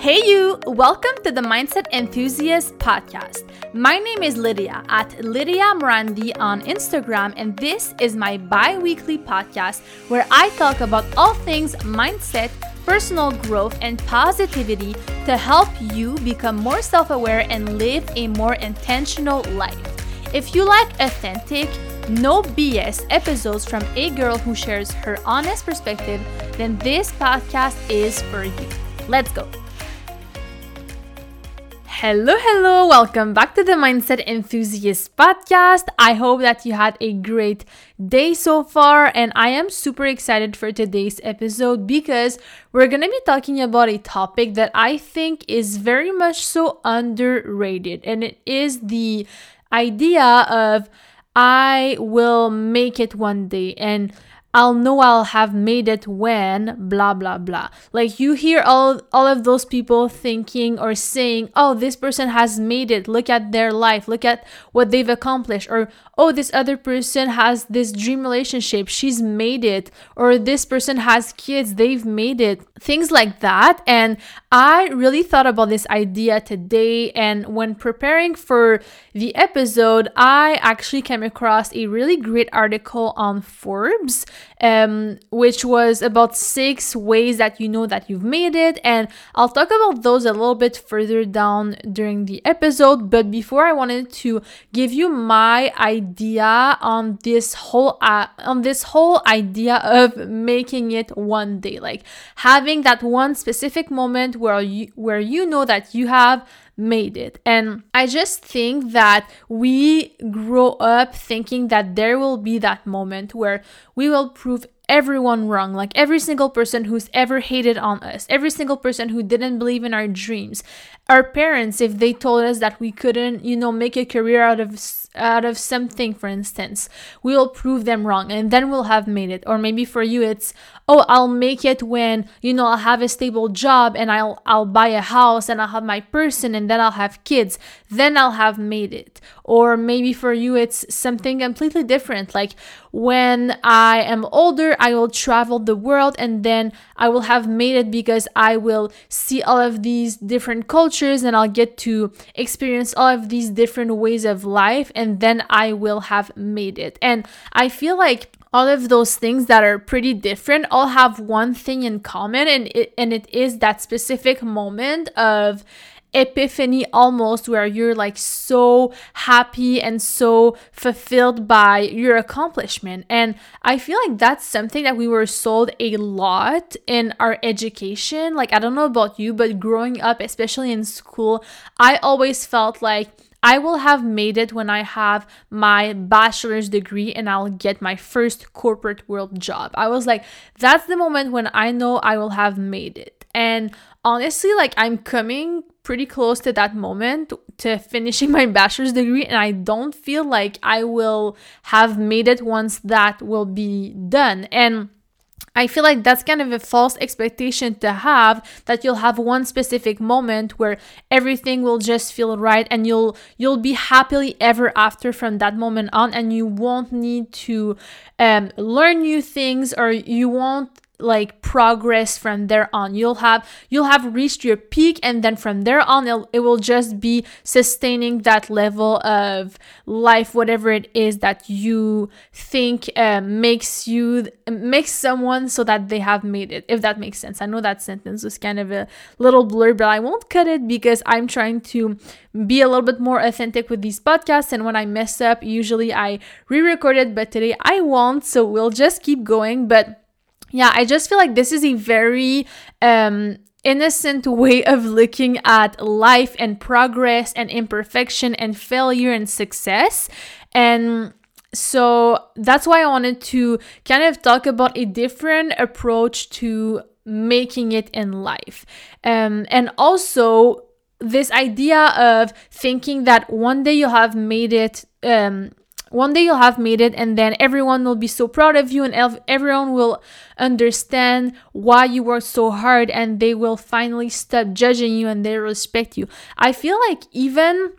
Hey, you! Welcome to the Mindset Enthusiast podcast. My name is Lydia at Lydia Morandi on Instagram, and this is my bi weekly podcast where I talk about all things mindset, personal growth, and positivity to help you become more self aware and live a more intentional life. If you like authentic, no BS episodes from a girl who shares her honest perspective, then this podcast is for you. Let's go. Hello, hello, welcome back to the Mindset Enthusiast podcast. I hope that you had a great day so far, and I am super excited for today's episode because we're gonna be talking about a topic that I think is very much so underrated, and it is the idea of I will make it one day. And I'll know I'll have made it when blah blah blah. Like you hear all all of those people thinking or saying, "Oh, this person has made it. Look at their life. Look at what they've accomplished." Or, "Oh, this other person has this dream relationship. She's made it." Or, "This person has kids. They've made it." Things like that. And I really thought about this idea today and when preparing for the episode, I actually came across a really great article on Forbes um, which was about six ways that you know that you've made it. And I'll talk about those a little bit further down during the episode. But before, I wanted to give you my idea on this whole uh, on this whole idea of making it one day, like having that one specific moment where you where you know that you have made it. And I just think that we grow up thinking that there will be that moment where we will prove everyone wrong. Like every single person who's ever hated on us, every single person who didn't believe in our dreams, our parents, if they told us that we couldn't, you know, make a career out of out of something, for instance, we will prove them wrong and then we'll have made it. Or maybe for you, it's, oh, I'll make it when, you know, I'll have a stable job and I'll, I'll buy a house and I'll have my person and then I'll have kids. Then I'll have made it. Or maybe for you, it's something completely different. Like when I am older, I will travel the world and then I will have made it because I will see all of these different cultures and I'll get to experience all of these different ways of life and then I will have made it. And I feel like all of those things that are pretty different all have one thing in common and it and it is that specific moment of epiphany almost where you're like so happy and so fulfilled by your accomplishment and i feel like that's something that we were sold a lot in our education like i don't know about you but growing up especially in school i always felt like I will have made it when I have my bachelor's degree and I'll get my first corporate world job. I was like, that's the moment when I know I will have made it. And honestly, like I'm coming pretty close to that moment to finishing my bachelor's degree and I don't feel like I will have made it once that will be done. And I feel like that's kind of a false expectation to have that you'll have one specific moment where everything will just feel right and you'll you'll be happily ever after from that moment on and you won't need to um, learn new things or you won't like progress from there on. You'll have you'll have reached your peak and then from there on it will just be sustaining that level of life whatever it is that you think uh, makes you makes someone so that they have made it if that makes sense. I know that sentence was kind of a little blurred but i won't cut it because i'm trying to be a little bit more authentic with these podcasts and when i mess up usually i re-record it but today i won't so we'll just keep going. But yeah, I just feel like this is a very um, innocent way of looking at life and progress and imperfection and failure and success. And so that's why I wanted to kind of talk about a different approach to making it in life. Um, and also, this idea of thinking that one day you'll have made it um, one day you'll have made it, and then everyone will be so proud of you, and everyone will understand why you worked so hard, and they will finally stop judging you and they respect you. I feel like even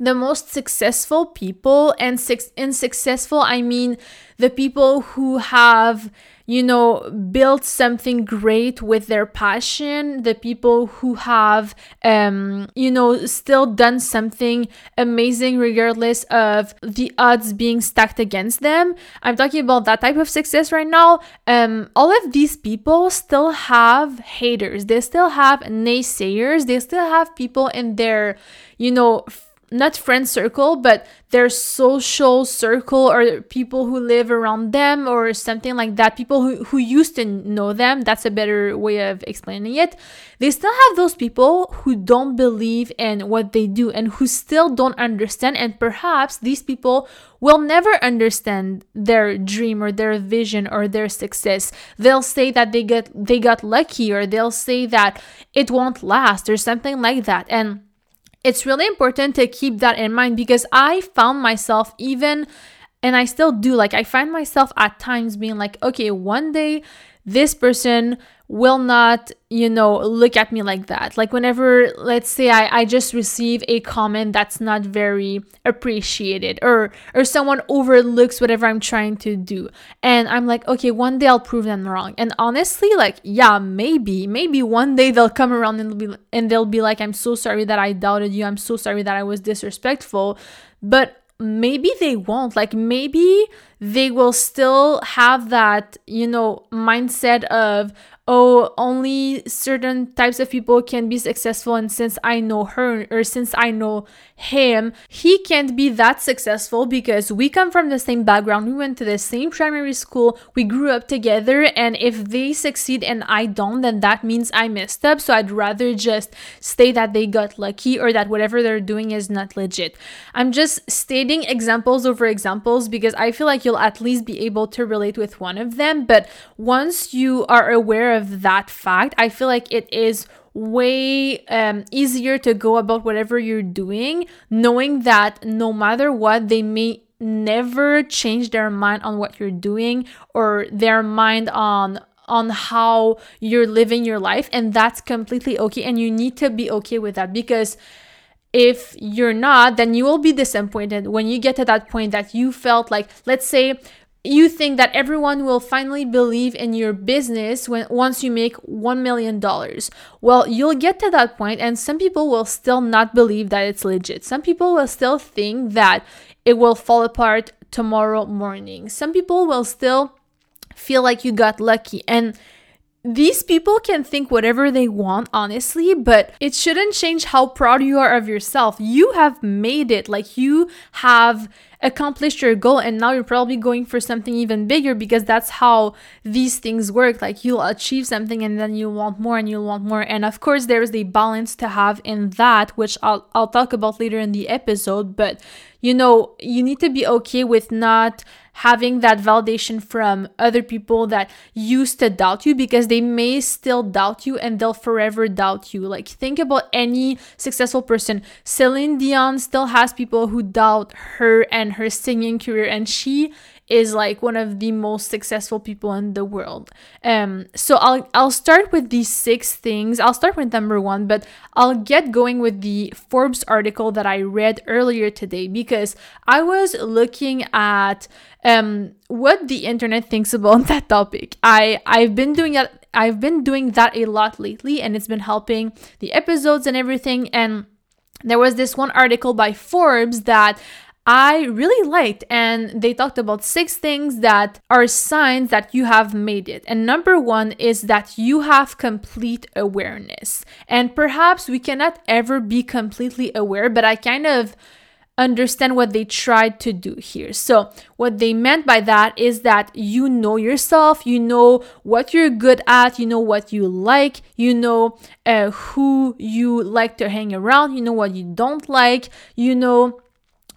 the most successful people and in successful i mean the people who have you know built something great with their passion. The people who have um you know still done something amazing regardless of the odds being stacked against them. I'm talking about that type of success right now. Um all of these people still have haters. They still have naysayers. They still have people in their you know not friend circle, but their social circle or people who live around them or something like that, people who, who used to know them. That's a better way of explaining it. They still have those people who don't believe in what they do and who still don't understand. And perhaps these people will never understand their dream or their vision or their success. They'll say that they get they got lucky or they'll say that it won't last or something like that. And it's really important to keep that in mind because I found myself even, and I still do, like, I find myself at times being like, okay, one day this person will not, you know, look at me like that. Like whenever, let's say I, I just receive a comment that's not very appreciated or or someone overlooks whatever I'm trying to do. And I'm like, okay, one day I'll prove them wrong. And honestly, like, yeah, maybe, maybe one day they'll come around and they'll be and they'll be like, I'm so sorry that I doubted you. I'm so sorry that I was disrespectful. But maybe they won't. Like maybe they will still have that you know mindset of oh, only certain types of people can be successful. And since I know her or since I know him, he can't be that successful because we come from the same background. We went to the same primary school. We grew up together. And if they succeed and I don't, then that means I messed up. So I'd rather just say that they got lucky or that whatever they're doing is not legit. I'm just stating examples over examples because I feel like you'll at least be able to relate with one of them. But once you are aware of that fact, I feel like it is way um, easier to go about whatever you're doing, knowing that no matter what, they may never change their mind on what you're doing or their mind on on how you're living your life and that's completely okay and you need to be okay with that because if you're not then you will be disappointed. When you get to that point that you felt like let's say you think that everyone will finally believe in your business when once you make 1 million dollars well you'll get to that point and some people will still not believe that it's legit some people will still think that it will fall apart tomorrow morning some people will still feel like you got lucky and these people can think whatever they want, honestly, but it shouldn't change how proud you are of yourself. You have made it. Like, you have accomplished your goal, and now you're probably going for something even bigger because that's how these things work. Like, you'll achieve something and then you want more and you'll want more. And of course, there's a balance to have in that, which I'll, I'll talk about later in the episode. But, you know, you need to be okay with not having that validation from other people that used to doubt you because they may still doubt you and they'll forever doubt you. Like, think about any successful person. Celine Dion still has people who doubt her and her singing career, and she is like one of the most successful people in the world. Um, so I'll I'll start with these six things. I'll start with number one, but I'll get going with the Forbes article that I read earlier today because I was looking at um what the internet thinks about that topic. I I've been doing that I've been doing that a lot lately and it's been helping the episodes and everything and there was this one article by Forbes that I really liked, and they talked about six things that are signs that you have made it. And number one is that you have complete awareness. And perhaps we cannot ever be completely aware, but I kind of understand what they tried to do here. So, what they meant by that is that you know yourself, you know what you're good at, you know what you like, you know uh, who you like to hang around, you know what you don't like, you know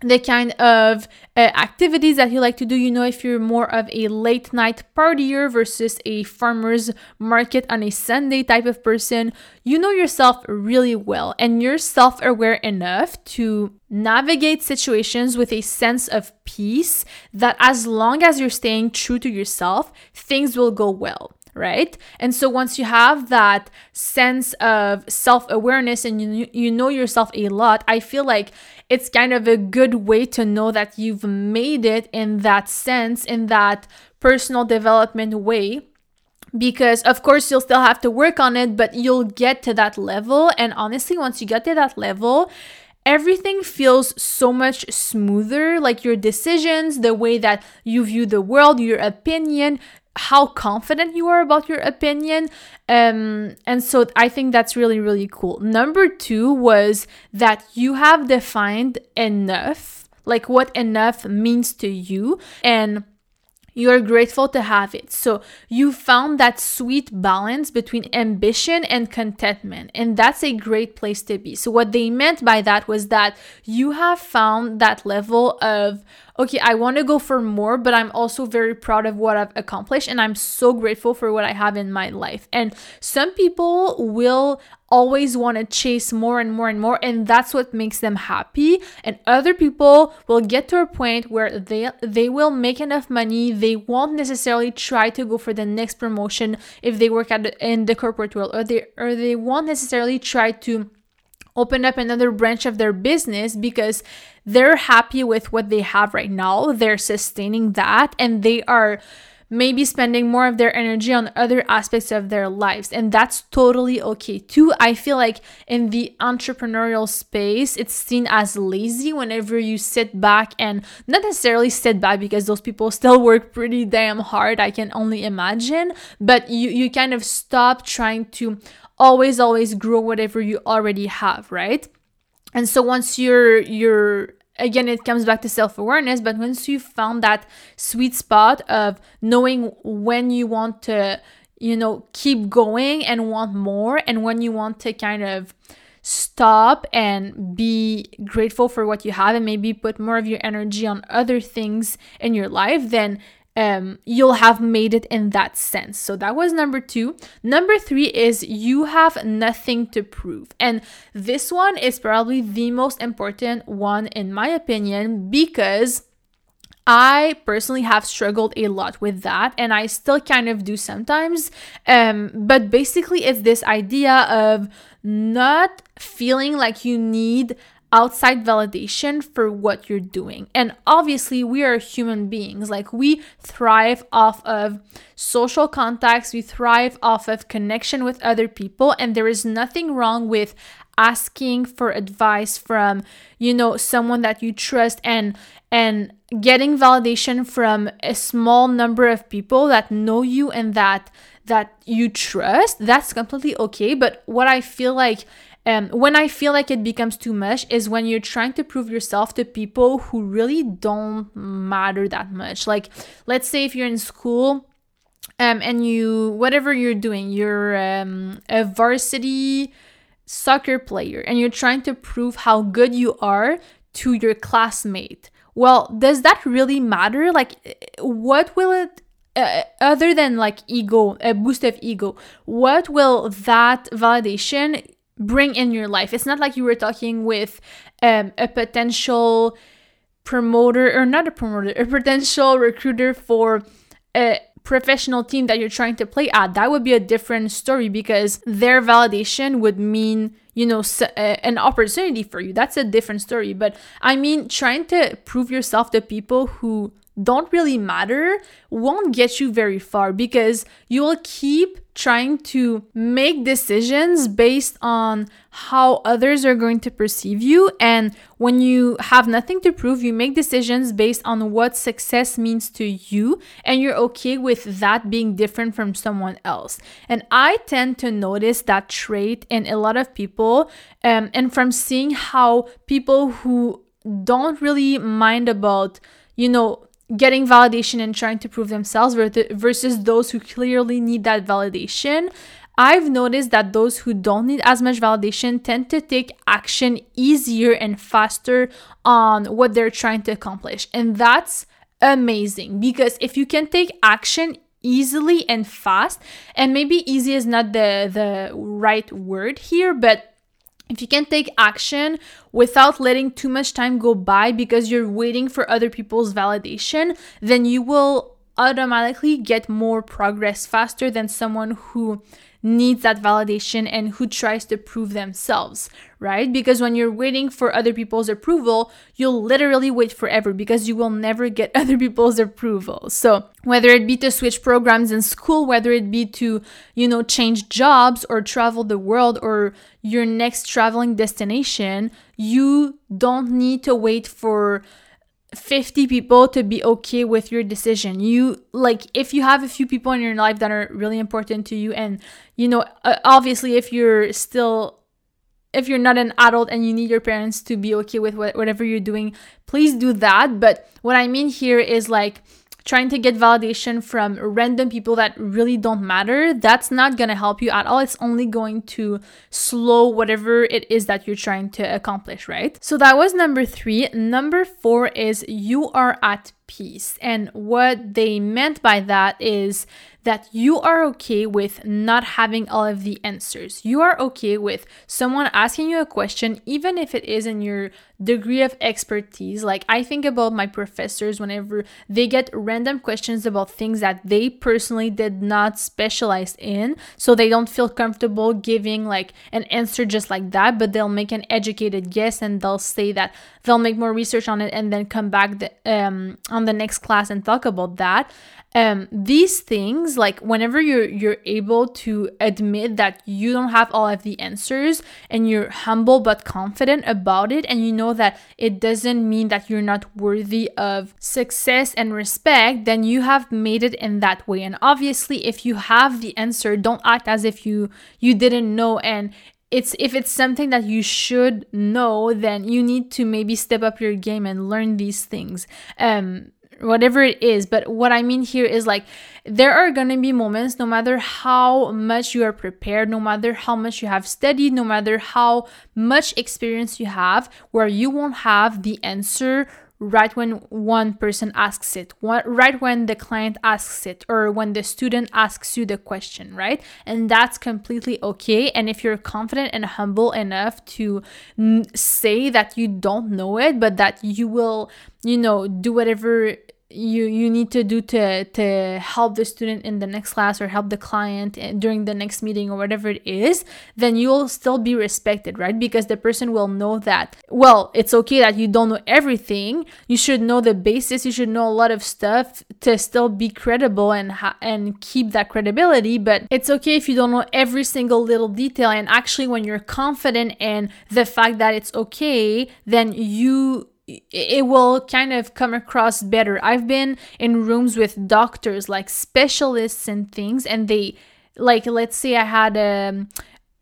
the kind of uh, activities that you like to do. You know, if you're more of a late night partier versus a farmer's market on a Sunday type of person, you know yourself really well and you're self aware enough to navigate situations with a sense of peace that as long as you're staying true to yourself, things will go well right? And so once you have that sense of self-awareness and you you know yourself a lot, I feel like it's kind of a good way to know that you've made it in that sense in that personal development way. Because of course you'll still have to work on it but you'll get to that level. And honestly once you get to that level everything feels so much smoother. Like your decisions the way that you view the world your opinion how confident you are about your opinion um and so i think that's really really cool. Number 2 was that you have defined enough like what enough means to you and you're grateful to have it. So you found that sweet balance between ambition and contentment. And that's a great place to be. So, what they meant by that was that you have found that level of okay, I want to go for more, but I'm also very proud of what I've accomplished and I'm so grateful for what I have in my life. And some people will always want to chase more and more and more and that's what makes them happy and other people will get to a point where they they will make enough money they won't necessarily try to go for the next promotion if they work at the, in the corporate world or they or they won't necessarily try to open up another branch of their business because they're happy with what they have right now. They're sustaining that and they are maybe spending more of their energy on other aspects of their lives. And that's totally okay too. I feel like in the entrepreneurial space, it's seen as lazy whenever you sit back and not necessarily sit back because those people still work pretty damn hard, I can only imagine. But you, you kind of stop trying to always always grow whatever you already have right and so once you're you're again it comes back to self-awareness but once you found that sweet spot of knowing when you want to you know keep going and want more and when you want to kind of stop and be grateful for what you have and maybe put more of your energy on other things in your life then um, you'll have made it in that sense. So that was number two. Number three is you have nothing to prove. And this one is probably the most important one, in my opinion, because I personally have struggled a lot with that, and I still kind of do sometimes. Um, but basically, it's this idea of not feeling like you need outside validation for what you're doing. And obviously, we are human beings. Like, we thrive off of social contacts, we thrive off of connection with other people. And there is nothing wrong with asking for advice from, you know, someone that you trust and and getting validation from a small number of people that know you and that that you trust that's completely okay but what i feel like um, when I feel like it becomes too much is when you're trying to prove yourself to people who really don't matter that much. Like, let's say if you're in school um, and you, whatever you're doing, you're um, a varsity soccer player and you're trying to prove how good you are to your classmate. Well, does that really matter? Like, what will it uh, other than like ego, a boost of ego, what will that validation bring in your life. It's not like you were talking with um, a potential promoter or not a promoter, a potential recruiter for a professional team that you're trying to play at. That would be a different story because their validation would mean, you know, an opportunity for you. That's a different story. But I mean, trying to prove yourself to people who don't really matter won't get you very far because you will keep trying to make decisions based on how others are going to perceive you. And when you have nothing to prove, you make decisions based on what success means to you, and you're okay with that being different from someone else. And I tend to notice that trait in a lot of people, um, and from seeing how people who don't really mind about, you know, getting validation and trying to prove themselves versus those who clearly need that validation. I've noticed that those who don't need as much validation tend to take action easier and faster on what they're trying to accomplish. And that's amazing because if you can take action easily and fast, and maybe easy is not the, the right word here, but if you can take action without letting too much time go by because you're waiting for other people's validation, then you will automatically get more progress faster than someone who needs that validation and who tries to prove themselves, right? Because when you're waiting for other people's approval, you'll literally wait forever because you will never get other people's approval. So, whether it be to switch programs in school, whether it be to, you know, change jobs or travel the world or your next traveling destination, you don't need to wait for 50 people to be okay with your decision. You like if you have a few people in your life that are really important to you and you know obviously if you're still if you're not an adult and you need your parents to be okay with whatever you're doing, please do that. But what I mean here is like trying to get validation from random people that really don't matter, that's not going to help you at all. It's only going to slow whatever it is that you're trying to accomplish, right? So that was number three. Number four is you are at peace. And what they meant by that is that you are okay with not having all of the answers. You are okay with someone asking you a question, even if it is in your degree of expertise. Like, I think about my professors whenever they get random questions about things that they personally did not specialize in. So they don't feel comfortable giving like an answer just like that, but they'll make an educated guess and they'll say that they'll make more research on it and then come back the, um, on the next class and talk about that um, these things like whenever you're you're able to admit that you don't have all of the answers and you're humble but confident about it and you know that it doesn't mean that you're not worthy of success and respect then you have made it in that way. And obviously if you have the answer don't act as if you you didn't know and it's if it's something that you should know then you need to maybe step up your game and learn these things um whatever it is. But what i mean here is like there are going to be moments no matter how much you are prepared no matter how much you have studied no matter how much experience you have where you won't have the answer right when one person asks it, right when the client asks it, or when the student asks you the question, right? And that's completely okay. And if you're confident and humble enough to n- say that you don't know it, but that you will, you know, do whatever you you need to do to to help the student in the next class or help the client eh, during the next meeting or whatever it is then you'll still be respected right? Because the person will know that well it's okay that you don't know everything. You should know the basis. You should know a lot of stuff to still be credible and ha- and keep that credibility. But it's okay if you don't know every single little detail. And actually when you're confident in the fact that it's okay then you it will kind of come across better. I've been in rooms with doctors, like specialists and things, and they, like, let's say I had a,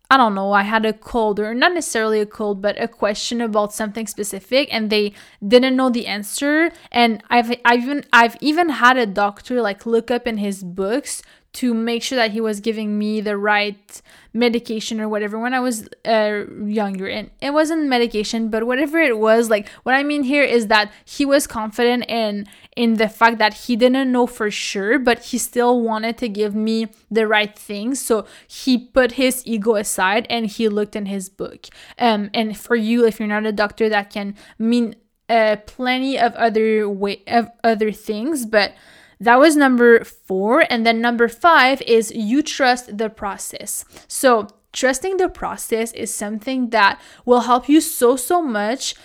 I don't know, I had a cold or not necessarily a cold, but a question about something specific and they didn't know the answer. And I've, I've even, I've even had a doctor like look up in his books to make sure that he was giving me the right medication or whatever when I was uh, younger. And it wasn't medication, but whatever it was, like what I mean here is that he was confident in in the fact that he didn't know for sure, but he still wanted to give me the right thing. So he put his ego aside and he looked in his book. Um, and for you, if you're not a doctor, that can mean uh, plenty of other way of other things, but that was number four. And then number five is you trust the process. So, trusting the process is something that will help you so, so much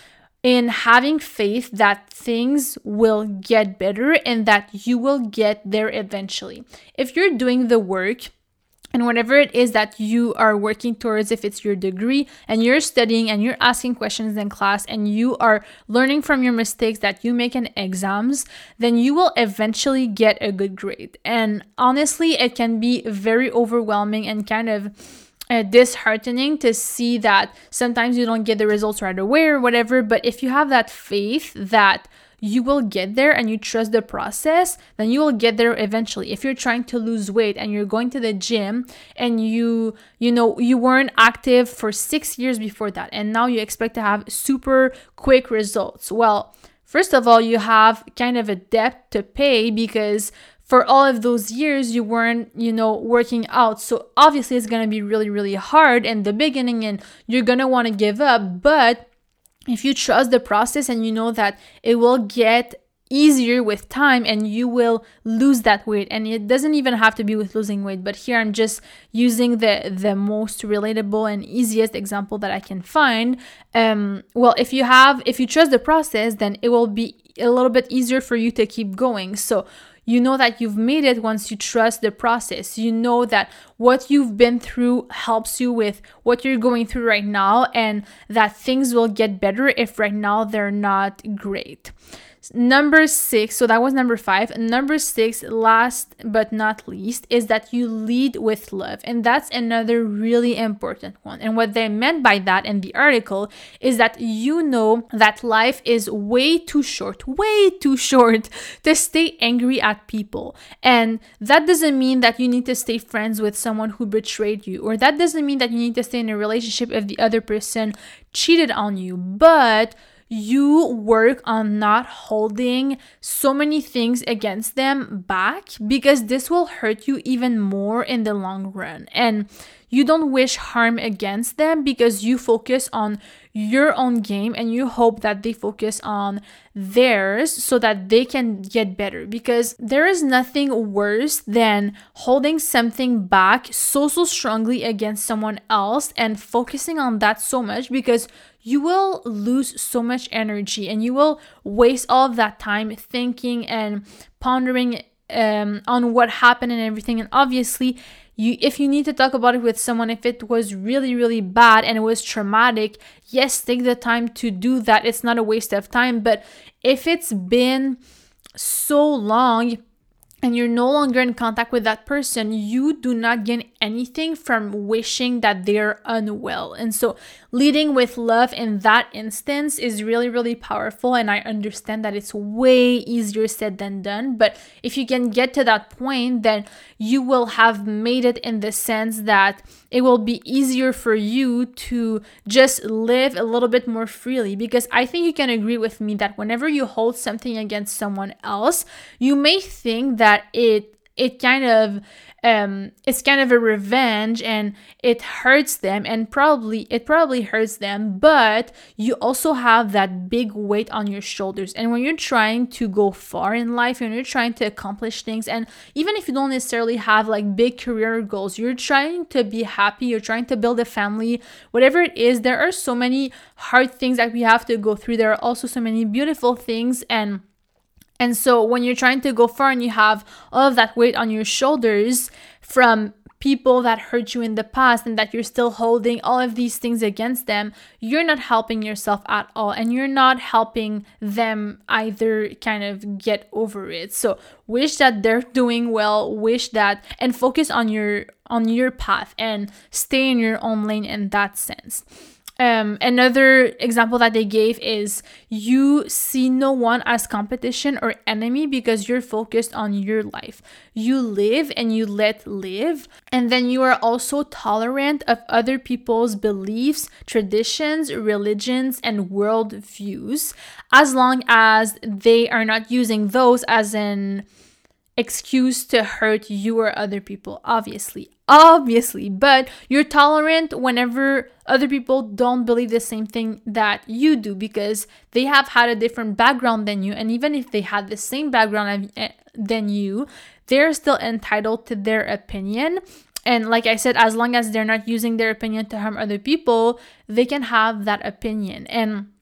in having faith that things will get better and that you will get there eventually. If you're doing the work, and whatever it is that you are working towards, if it's your degree and you're studying and you're asking questions in class and you are learning from your mistakes that you make in exams, then you will eventually get a good grade. And honestly, it can be very overwhelming and kind of uh, disheartening to see that sometimes you don't get the results right away or whatever. But if you have that faith that you will get there and you trust the process, then you will get there eventually. If you're trying to lose weight and you're going to the gym and you, you know, you weren't active for six years before that, and now you expect to have super quick results. Well, first of all, you have kind of a debt to pay because for all of those years you weren't you know working out so obviously it's going to be really really hard in the beginning and you're going to want to give up but if you trust the process and you know that it will get easier with time and you will lose that weight. And it doesn't even have to be with losing weight but here i'm just using the the most relatable and easiest example that i can find. Um well if you have if you trust the process then it will be a little bit easier for you to keep going. So you know that you've made it once you trust the process. You know that what you've been through helps you with what you're going through right now, and that things will get better if right now they're not great. Number six, so that was number five. Number six, last but not least, is that you lead with love. And that's another really important one. And what they meant by that in the article is that you know that life is way too short, way too short to stay angry at people. And that doesn't mean that you need to stay friends with someone who betrayed you, or that doesn't mean that you need to stay in a relationship if the other person cheated on you. But you work on not holding so many things against them back because this will hurt you even more in the long run. And you don't wish harm against them because you focus on your own game and you hope that they focus on theirs so that they can get better. Because there is nothing worse than holding something back so so strongly against someone else and focusing on that so much because you will lose so much energy and you will waste all of that time thinking and pondering um, on what happened and everything. And obviously, you if you need to talk about it with someone, if it was really, really bad and it was traumatic, yes, take the time to do that. It's not a waste of time. But if it's been so long, and you're no longer in contact with that person, you do not gain anything from wishing that they're unwell. And so, leading with love in that instance is really, really powerful. And I understand that it's way easier said than done. But if you can get to that point, then you will have made it in the sense that it will be easier for you to just live a little bit more freely. Because I think you can agree with me that whenever you hold something against someone else, you may think that it it kind of um, it's kind of a revenge and it hurts them and probably it probably hurts them but you also have that big weight on your shoulders. And when you're trying to go far in life and you're trying to accomplish things and even if you don't necessarily have like big career goals you're trying to be happy you're trying to build a family whatever it is there are so many hard things that we have to go through. There are also so many beautiful things and and so when you're trying to go far and you have all of that weight on your shoulders from people that hurt you in the past and that you're still holding all of these things against them, you're not helping yourself at all and you're not helping them either kind of get over it. So wish that they're doing well, wish that and focus on your on your path and stay in your own lane in that sense. Um, another example that they gave is you see no one as competition or enemy because you're focused on your life. You live and you let live. And then you are also tolerant of other people's beliefs, traditions, religions, and worldviews as long as they are not using those as an excuse to hurt you or other people, obviously obviously, but you're tolerant whenever other people don't believe the same thing that you do because they have had a different background than you. And even if they had the same background eh, than you, they're still entitled to their opinion. And like I said, as long as they're not using their opinion to harm other people, they can have that opinion. And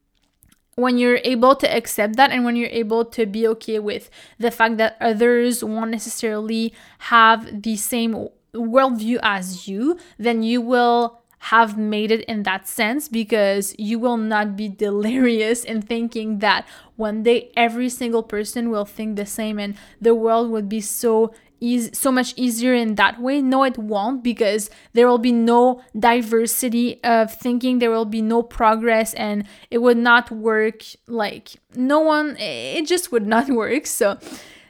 when you're able to accept that and when you're able to be okay with the fact that others won't necessarily have the same worldview as you, then you will have made it in that sense because you will not be delirious in thinking that one day every single person will think the same and the world would be so easy so much easier in that way. No it won't because there will be no diversity of thinking. There will be no progress and it would not work like no one it just would not work. So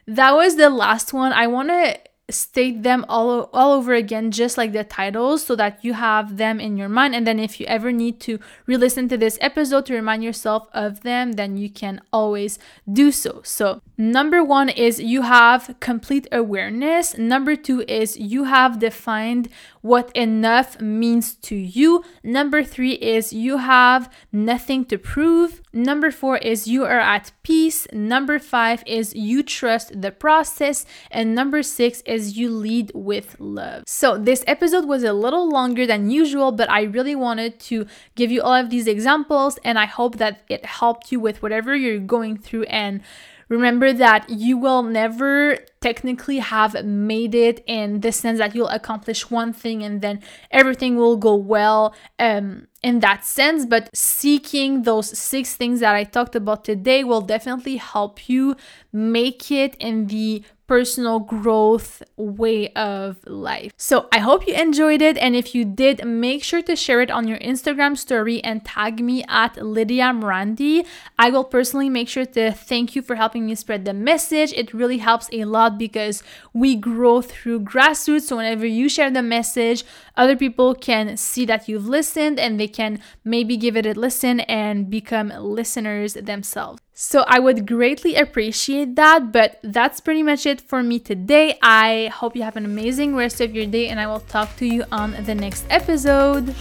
that was the last one. I want to state them all, all over again just like the titles so that you have them in your mind. And then if you ever need to re-listen to this episode to remind yourself of them then you can always do so. So number one is you have complete awareness. Number two is you have defined what enough means to you. Number three is you have nothing to prove Number four is you are at peace. Number five is you trust the process. And number six is you lead with love. So this episode was a little longer than usual, but I really wanted to give you all of these examples and I hope that it helped you with whatever you're going through and remember that you will never technically have made it in the sense that you'll accomplish one thing and then everything will go well um, in that sense. But seeking those six things that I talked about today will definitely help you make it in the personal growth way of life. So I hope you enjoyed it. And if you did, make sure to share it on your Instagram story and tag me at Lydia Morandi. I will personally make sure to thank you for helping me spread the message. It really helps a lot because we grow through grassroots. So whenever you share the message, other people can see that you've listened and they can maybe give it a listen and become listeners themselves. So I would greatly appreciate that. But that's pretty much it for me today. I hope you have an amazing rest of your day and I will talk to you on the next episode.